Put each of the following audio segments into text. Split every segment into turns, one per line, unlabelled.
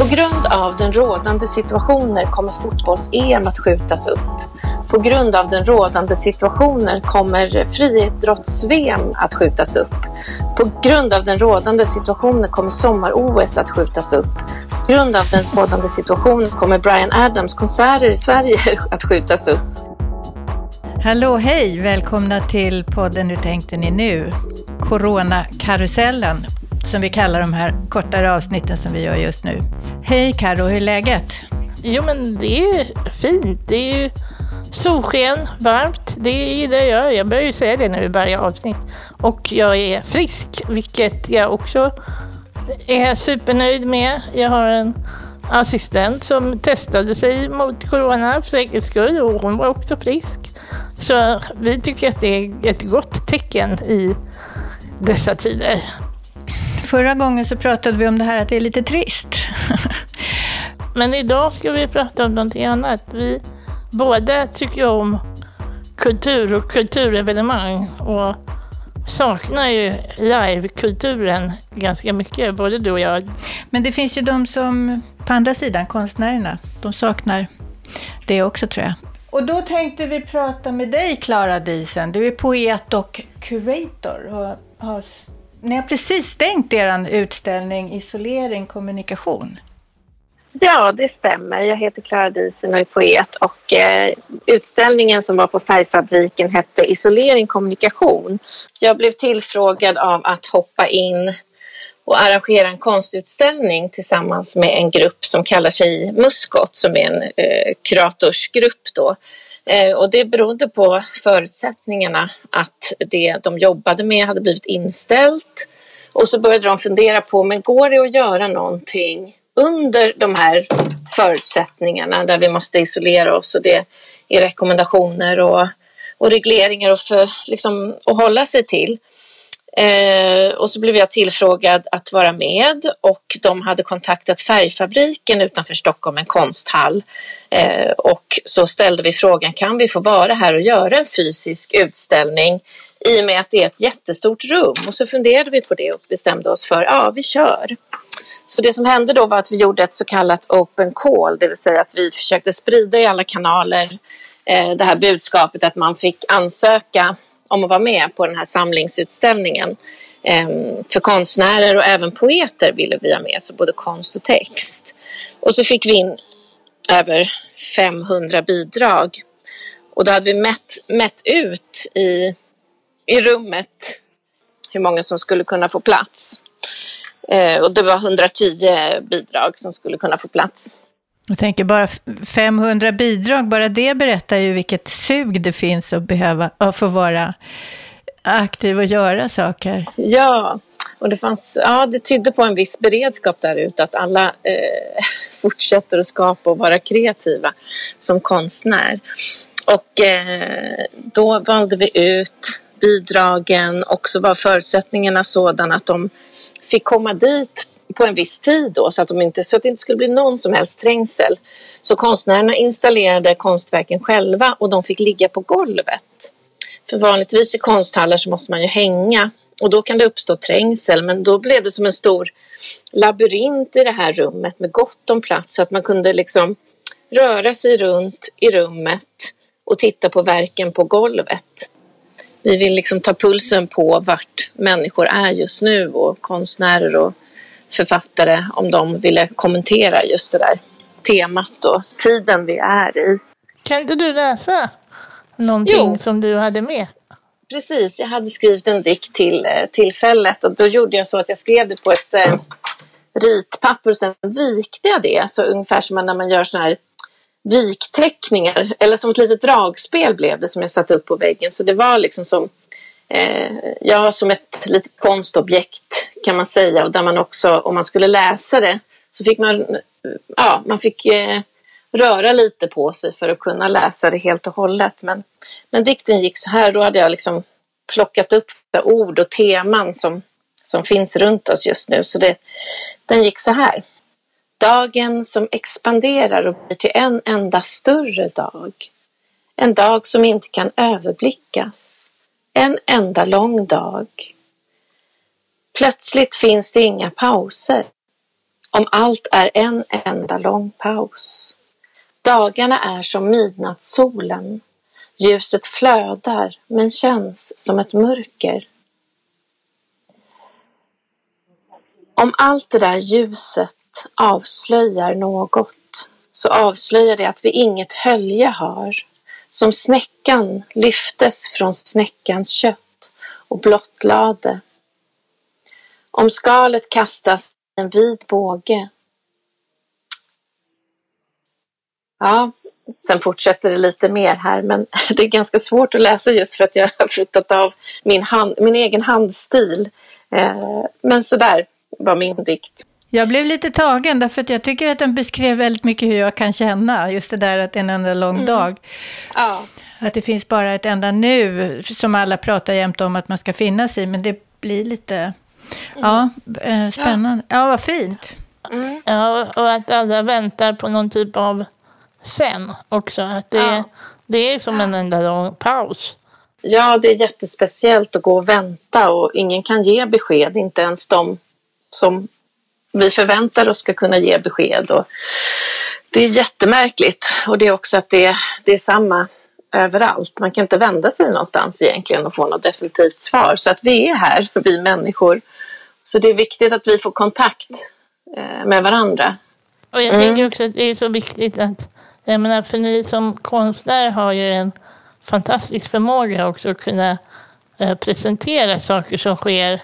På grund av den rådande situationen kommer fotbolls-EM att skjutas upp. På grund av den rådande situationen kommer friidrotts-VM att skjutas upp. På grund av den rådande situationen kommer sommar-OS att skjutas upp. På grund av den rådande situationen kommer Brian Adams konserter i Sverige att skjutas upp.
Hallå, hej! Välkomna till podden Hur tänkte ni nu? Coronakarusellen, som vi kallar de här kortare avsnitten som vi gör just nu. Hej Karo, hur är läget?
Jo men det är fint. Det är ju solsken, varmt. Det gillar jag. Jag börjar ju säga det nu i varje avsnitt. Och jag är frisk, vilket jag också är supernöjd med. Jag har en assistent som testade sig mot corona för säkerhets skull och hon var också frisk. Så vi tycker att det är ett gott tecken i dessa tider.
Förra gången så pratade vi om det här att det är lite trist.
Men idag ska vi prata om någonting annat. Vi båda tycker om kultur och kulturevenemang och saknar ju livekulturen ganska mycket, både du och jag.
Men det finns ju de som, på andra sidan, konstnärerna, de saknar det också tror jag. Och då tänkte vi prata med dig, Klara Diesen. Du är poet och curator. Och har, ni har precis stängt er utställning Isolering kommunikation.
Ja, det stämmer. Jag heter Klara Diesen och är poet och eh, utställningen som var på Färgfabriken hette Isolering kommunikation. Jag blev tillfrågad av att hoppa in och arrangera en konstutställning tillsammans med en grupp som kallar sig Muskot som är en eh, kuratorsgrupp. Då. Eh, och det berodde på förutsättningarna att det de jobbade med hade blivit inställt och så började de fundera på, men går det att göra någonting under de här förutsättningarna där vi måste isolera oss och det är rekommendationer och, och regleringar och, för, liksom, att hålla sig till. Eh, och så blev jag tillfrågad att vara med och de hade kontaktat Färgfabriken utanför Stockholm, en konsthall. Eh, och så ställde vi frågan, kan vi få vara här och göra en fysisk utställning i och med att det är ett jättestort rum? Och så funderade vi på det och bestämde oss för, ja vi kör. Så det som hände då var att vi gjorde ett så kallat open call, det vill säga att vi försökte sprida i alla kanaler eh, det här budskapet att man fick ansöka om att vara med på den här samlingsutställningen. Ehm, för konstnärer och även poeter ville vi ha med, så både konst och text. Och så fick vi in över 500 bidrag. Och då hade vi mätt, mätt ut i, i rummet hur många som skulle kunna få plats. Ehm, och det var 110 bidrag som skulle kunna få plats.
Jag tänker bara 500 bidrag, bara det berättar ju vilket sug det finns att behöva att få vara aktiv och göra saker.
Ja, och det, fanns, ja, det tydde på en viss beredskap där ute att alla eh, fortsätter att skapa och vara kreativa som konstnär. Och eh, då valde vi ut bidragen och så var förutsättningarna sådana att de fick komma dit på en viss tid då, så att, de inte, så att det inte skulle bli någon som helst trängsel. Så konstnärerna installerade konstverken själva och de fick ligga på golvet. För vanligtvis i konsthallar så måste man ju hänga och då kan det uppstå trängsel men då blev det som en stor labyrint i det här rummet med gott om plats så att man kunde liksom röra sig runt i rummet och titta på verken på golvet. Vi vill liksom ta pulsen på vart människor är just nu och konstnärer och författare om de ville kommentera just det där temat och tiden vi är i.
Kan inte du läsa någonting jo. som du hade med?
Precis, jag hade skrivit en dikt till eh, tillfället och då gjorde jag så att jag skrev det på ett eh, ritpapper och sen vikte jag det, så ungefär som när man gör sådana här vikteckningar, eller som ett litet dragspel blev det som jag satte upp på väggen. Så det var liksom som, eh, ja, som ett litet konstobjekt kan man säga och där man också, om man skulle läsa det, så fick man, ja, man fick eh, röra lite på sig för att kunna läsa det helt och hållet. Men, men dikten gick så här, då hade jag liksom plockat upp ord och teman som, som finns runt oss just nu. Så det, den gick så här. Dagen som expanderar och blir till en enda större dag. En dag som inte kan överblickas. En enda lång dag. Plötsligt finns det inga pauser. Om allt är en enda lång paus. Dagarna är som midnattssolen. Ljuset flödar men känns som ett mörker. Om allt det där ljuset avslöjar något så avslöjar det att vi inget hölje har. Som snäckan lyftes från snäckans kött och blottlade. Om skalet kastas i en vid båge. Ja, sen fortsätter det lite mer här, men det är ganska svårt att läsa just för att jag har flyttat av min, hand, min egen handstil. Eh, men sådär var min dikt.
Jag blev lite tagen därför att jag tycker att den beskrev väldigt mycket hur jag kan känna. Just det där att det är en enda lång mm. dag.
Ja.
Att det finns bara ett enda nu som alla pratar jämt om att man ska finnas i. Men det blir lite mm. ja, eh, spännande. Ja, vad fint.
Mm. Ja, och att alla väntar på någon typ av sen också. Att det, ja. det är som en enda lång paus.
Ja, det är jättespeciellt att gå och vänta och ingen kan ge besked, inte ens de som vi förväntar oss ska kunna ge besked. Och det är jättemärkligt och det är också att det, det är samma överallt. Man kan inte vända sig någonstans egentligen och få något definitivt svar. Så att vi är här, vi människor. Så det är viktigt att vi får kontakt eh, med varandra.
Och jag mm. tänker också att det är så viktigt att, jag menar för ni som konstnär har ju en fantastisk förmåga också att kunna eh, presentera saker som sker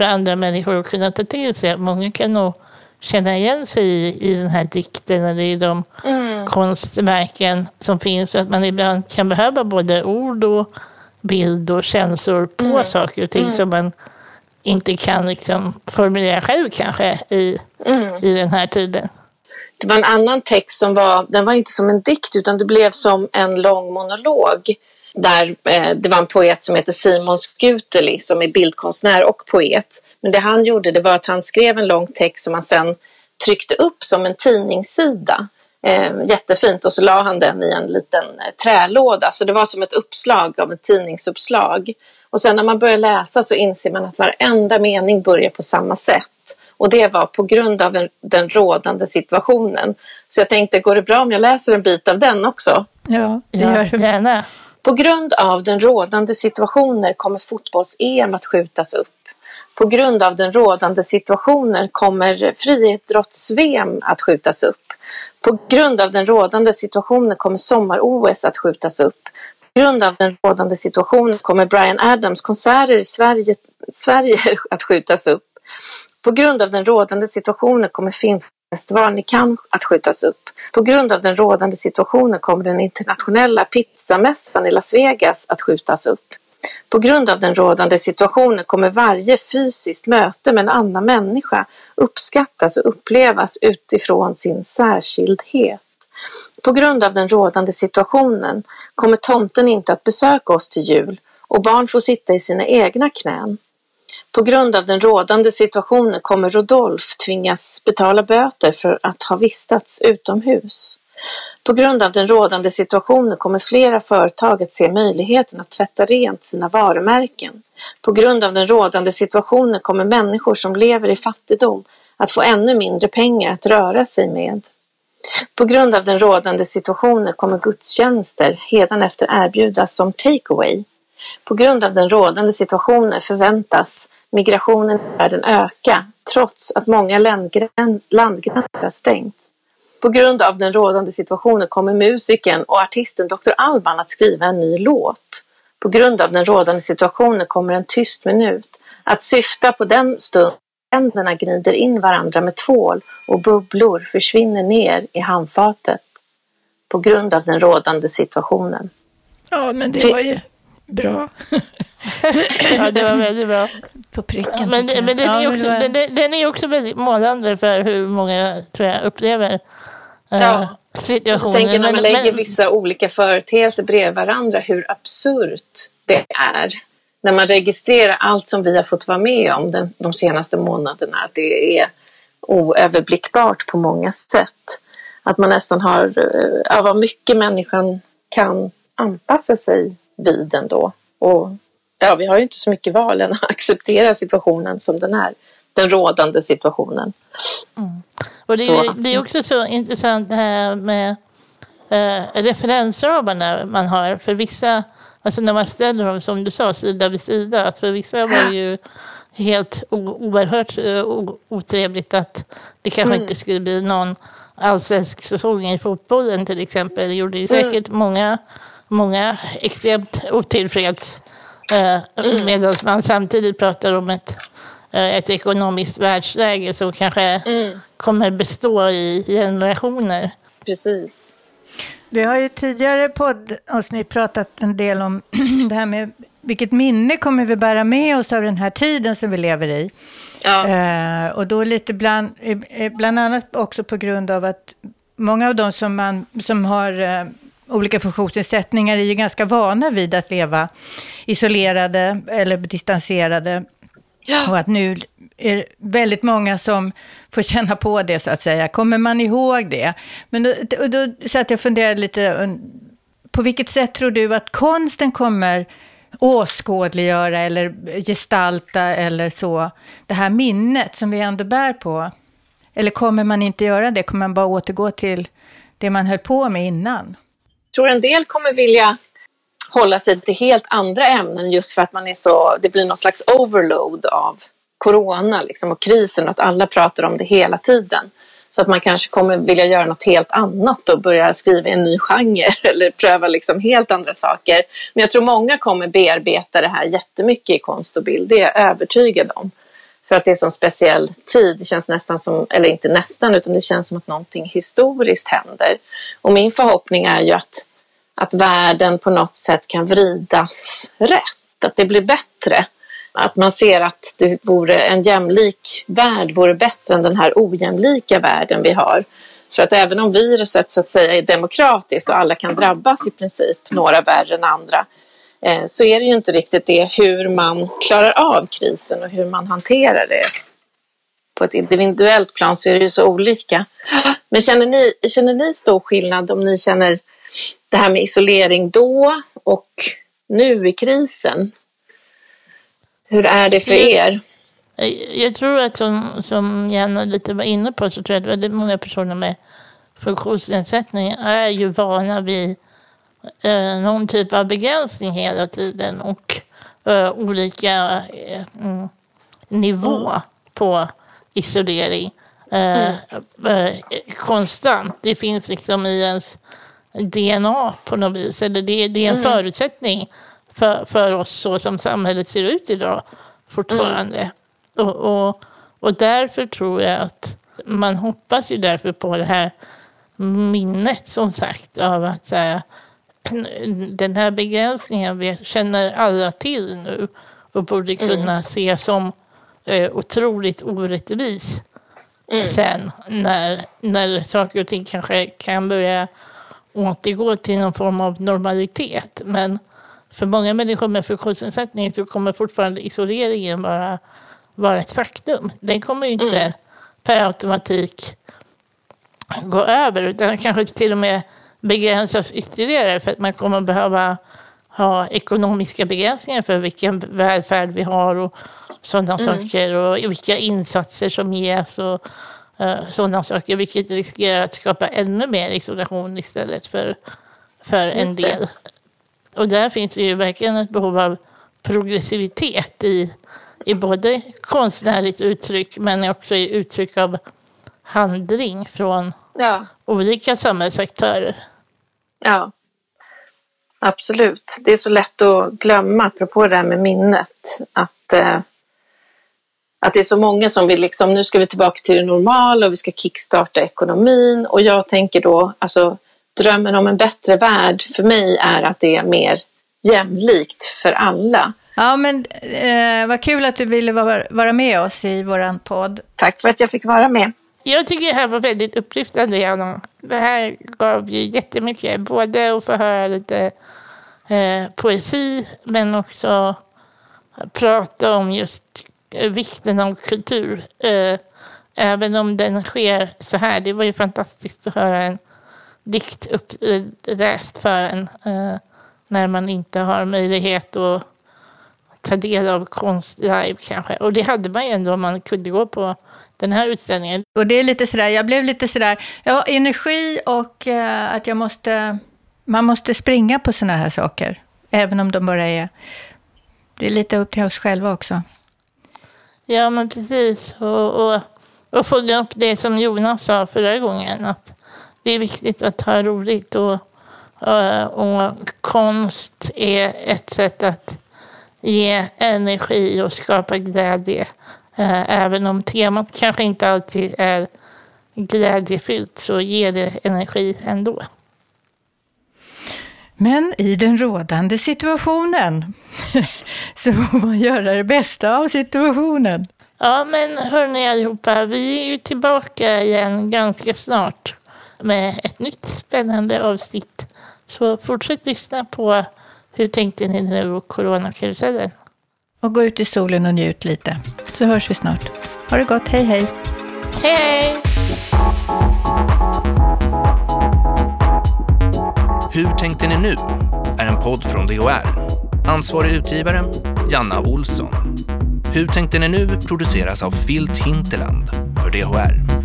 för andra människor att kunna ta till sig. Många kan nog känna igen sig i, i den här dikten eller i de mm. konstverken som finns. Att man ibland kan behöva både ord och bild och känslor på mm. saker och ting mm. som man inte kan liksom formulera själv kanske i, mm. i den här tiden.
Det var en annan text som var, den var inte som en dikt utan det blev som en lång monolog där eh, det var en poet som heter Simon Skuteli som är bildkonstnär och poet. Men det han gjorde det var att han skrev en lång text som han sen tryckte upp som en tidningssida. Eh, jättefint och så la han den i en liten eh, trälåda så det var som ett uppslag av ett tidningsuppslag. Och sen när man börjar läsa så inser man att varenda mening börjar på samma sätt. Och det var på grund av den rådande situationen. Så jag tänkte, går det bra om jag läser en bit av den också?
Ja, det gör
det. Gärna.
På grund av den rådande situationen kommer fotbolls-EM att skjutas upp. På grund av den rådande situationen kommer friidrotts-VM att skjutas upp. På grund av den rådande situationen kommer sommar-OS att skjutas upp. På grund av den rådande situationen kommer Brian Adams konserter i Sverige, Sverige att skjutas upp. På grund av den rådande situationen kommer filmfestivalen i Cannes att skjutas upp. På grund av den rådande situationen kommer den internationella pizzamässan i Las Vegas att skjutas upp. På grund av den rådande situationen kommer varje fysiskt möte med en annan människa uppskattas och upplevas utifrån sin särskildhet. På grund av den rådande situationen kommer tomten inte att besöka oss till jul och barn får sitta i sina egna knän. På grund av den rådande situationen kommer Rodolf tvingas betala böter för att ha vistats utomhus. På grund av den rådande situationen kommer flera företag att se möjligheten att tvätta rent sina varumärken. På grund av den rådande situationen kommer människor som lever i fattigdom att få ännu mindre pengar att röra sig med. På grund av den rådande situationen kommer gudstjänster efter erbjudas som takeaway. På grund av den rådande situationen förväntas migrationen i världen öka trots att många landgränser har stängt. På grund av den rådande situationen kommer musikern och artisten Dr. Alban att skriva en ny låt. På grund av den rådande situationen kommer en tyst minut att syfta på den stund händerna gnider in varandra med tvål och bubblor försvinner ner i handfatet. På grund av den rådande situationen.
Ja, men det var ju bra.
ja, det var väldigt bra.
På pricken.
Men, men den, är också, var... den, den, är också väldigt målande för hur många tror jag, upplever
Ja. situationen. Jag tänker när man lägger men... vissa olika företeelser bredvid varandra hur absurt det är. När man registrerar allt som vi har fått vara med om den, de senaste månaderna. Att det är oöverblickbart på många sätt. Att man nästan har, ja, vad mycket människan kan anpassa sig vid ändå. Och ja, vi har ju inte så mycket val än att acceptera situationen som den är. den rådande situationen.
Mm. Och det är, det är också så intressant det här med eh, referensramarna man har. För vissa, alltså när man ställer dem som du sa sida vid sida, att för vissa var det ju helt oerhört uh, otrevligt att det kanske mm. inte skulle bli någon allsvensk säsong i fotbollen till exempel. Det gjorde ju mm. säkert mm. många, många extremt otillfreds. Uh, mm. Medan man samtidigt pratar om ett, uh, ett ekonomiskt världsläge som kanske mm. kommer bestå i generationer.
Precis.
Vi har ju tidigare poddavsnitt pratat en del om det här med vilket minne kommer vi bära med oss av den här tiden som vi lever i. Ja. Eh, och då lite bland, eh, eh, bland annat också på grund av att många av de som, man, som har eh, olika funktionsnedsättningar är ju ganska vana vid att leva isolerade eller distanserade. Ja. Och att nu är det väldigt många som får känna på det, så att säga. Kommer man ihåg det? Men då, då, då satt jag och funderade lite, på vilket sätt tror du att konsten kommer åskådliggöra eller gestalta eller så, det här minnet som vi ändå bär på? Eller kommer man inte göra det? Kommer man bara återgå till det man höll på med innan?
Jag tror en del kommer vilja hålla sig till helt andra ämnen just för att man är så, det blir någon slags overload av corona liksom, och krisen och att alla pratar om det hela tiden. Så att man kanske kommer vilja göra något helt annat och börja skriva en ny genre eller pröva liksom helt andra saker. Men jag tror många kommer bearbeta det här jättemycket i konst och bild, det är jag övertygad om. För att det är en sån speciell tid, det känns nästan som, eller inte nästan, utan det känns som att någonting historiskt händer. Och min förhoppning är ju att, att världen på något sätt kan vridas rätt, att det blir bättre att man ser att det vore en jämlik värld vore bättre än den här ojämlika världen vi har. För att även om viruset så att säga är demokratiskt och alla kan drabbas i princip, några värre än andra, så är det ju inte riktigt det hur man klarar av krisen och hur man hanterar det. På ett individuellt plan så är det ju så olika. Men känner ni, känner ni stor skillnad om ni känner det här med isolering då och nu i krisen? Hur är det för er?
Jag tror att som, som Janna lite var inne på så tror jag att väldigt många personer med funktionsnedsättning är ju vana vid eh, någon typ av begränsning hela tiden och eh, olika eh, mm, nivå mm. på isolering. Eh, mm. konstant. Det finns liksom i ens DNA på något vis. Eller det, det är en mm. förutsättning för, för oss så som samhället ser ut idag fortfarande. Mm. Och, och, och därför tror jag att man hoppas ju därför på det här minnet som sagt av att så här, den här begränsningen vi känner alla till nu och borde mm. kunna mm. se som eh, otroligt orättvis mm. sen när, när saker och ting kanske kan börja återgå till någon form av normalitet. Men för många människor med funktionsnedsättning så kommer fortfarande isoleringen vara, vara ett faktum. Den kommer ju inte mm. per automatik gå över, utan kanske till och med begränsas ytterligare för att man kommer behöva ha ekonomiska begränsningar för vilken välfärd vi har och sådana mm. saker och vilka insatser som ges och uh, sådana saker, vilket riskerar att skapa ännu mer isolation istället för, för en del. Och där finns det ju verkligen ett behov av progressivitet i, i både konstnärligt uttryck men också i uttryck av handling från ja. olika samhällsaktörer.
Ja, absolut. Det är så lätt att glömma, apropå det här med minnet, att, eh, att det är så många som vill liksom, nu ska vi tillbaka till det normala och vi ska kickstarta ekonomin och jag tänker då, alltså drömmen om en bättre värld för mig är att det är mer jämlikt för alla.
Ja, men eh, vad kul att du ville vara, vara med oss i vår podd.
Tack för att jag fick vara med.
Jag tycker det här var väldigt upplyftande, Jana. Det här gav ju jättemycket, både att få höra lite eh, poesi, men också prata om just vikten av kultur. Eh, även om den sker så här. Det var ju fantastiskt att höra en dikt uppläst för en eh, när man inte har möjlighet att ta del av konst live kanske. Och det hade man ju ändå om man kunde gå på den här utställningen.
Och det är lite sådär, jag blev lite sådär, har energi och eh, att jag måste, man måste springa på sådana här saker. Även om de bara är, det är lite upp till oss själva också.
Ja, men precis. Och, och, och följa upp det som Jonas sa förra gången. Att det är viktigt att ha roligt. Och, och, och konst är ett sätt att ge energi och skapa glädje. Eh, även om temat kanske inte alltid är glädjefyllt så ger det energi ändå.
Men i den rådande situationen så får man göra det bästa av situationen.
Ja, men hörni allihopa, vi är ju tillbaka igen ganska snart med ett nytt spännande avsnitt. Så fortsätt lyssna på Hur tänkte ni nu och Coronakarusellen.
Och gå ut i solen och njut lite. Så hörs vi snart. Ha det gott, hej hej!
Hej hej!
Hur tänkte ni nu? är en podd från DHR. Ansvarig utgivare, Janna Olsson. Hur tänkte ni nu produceras av Filt Hinterland för DHR.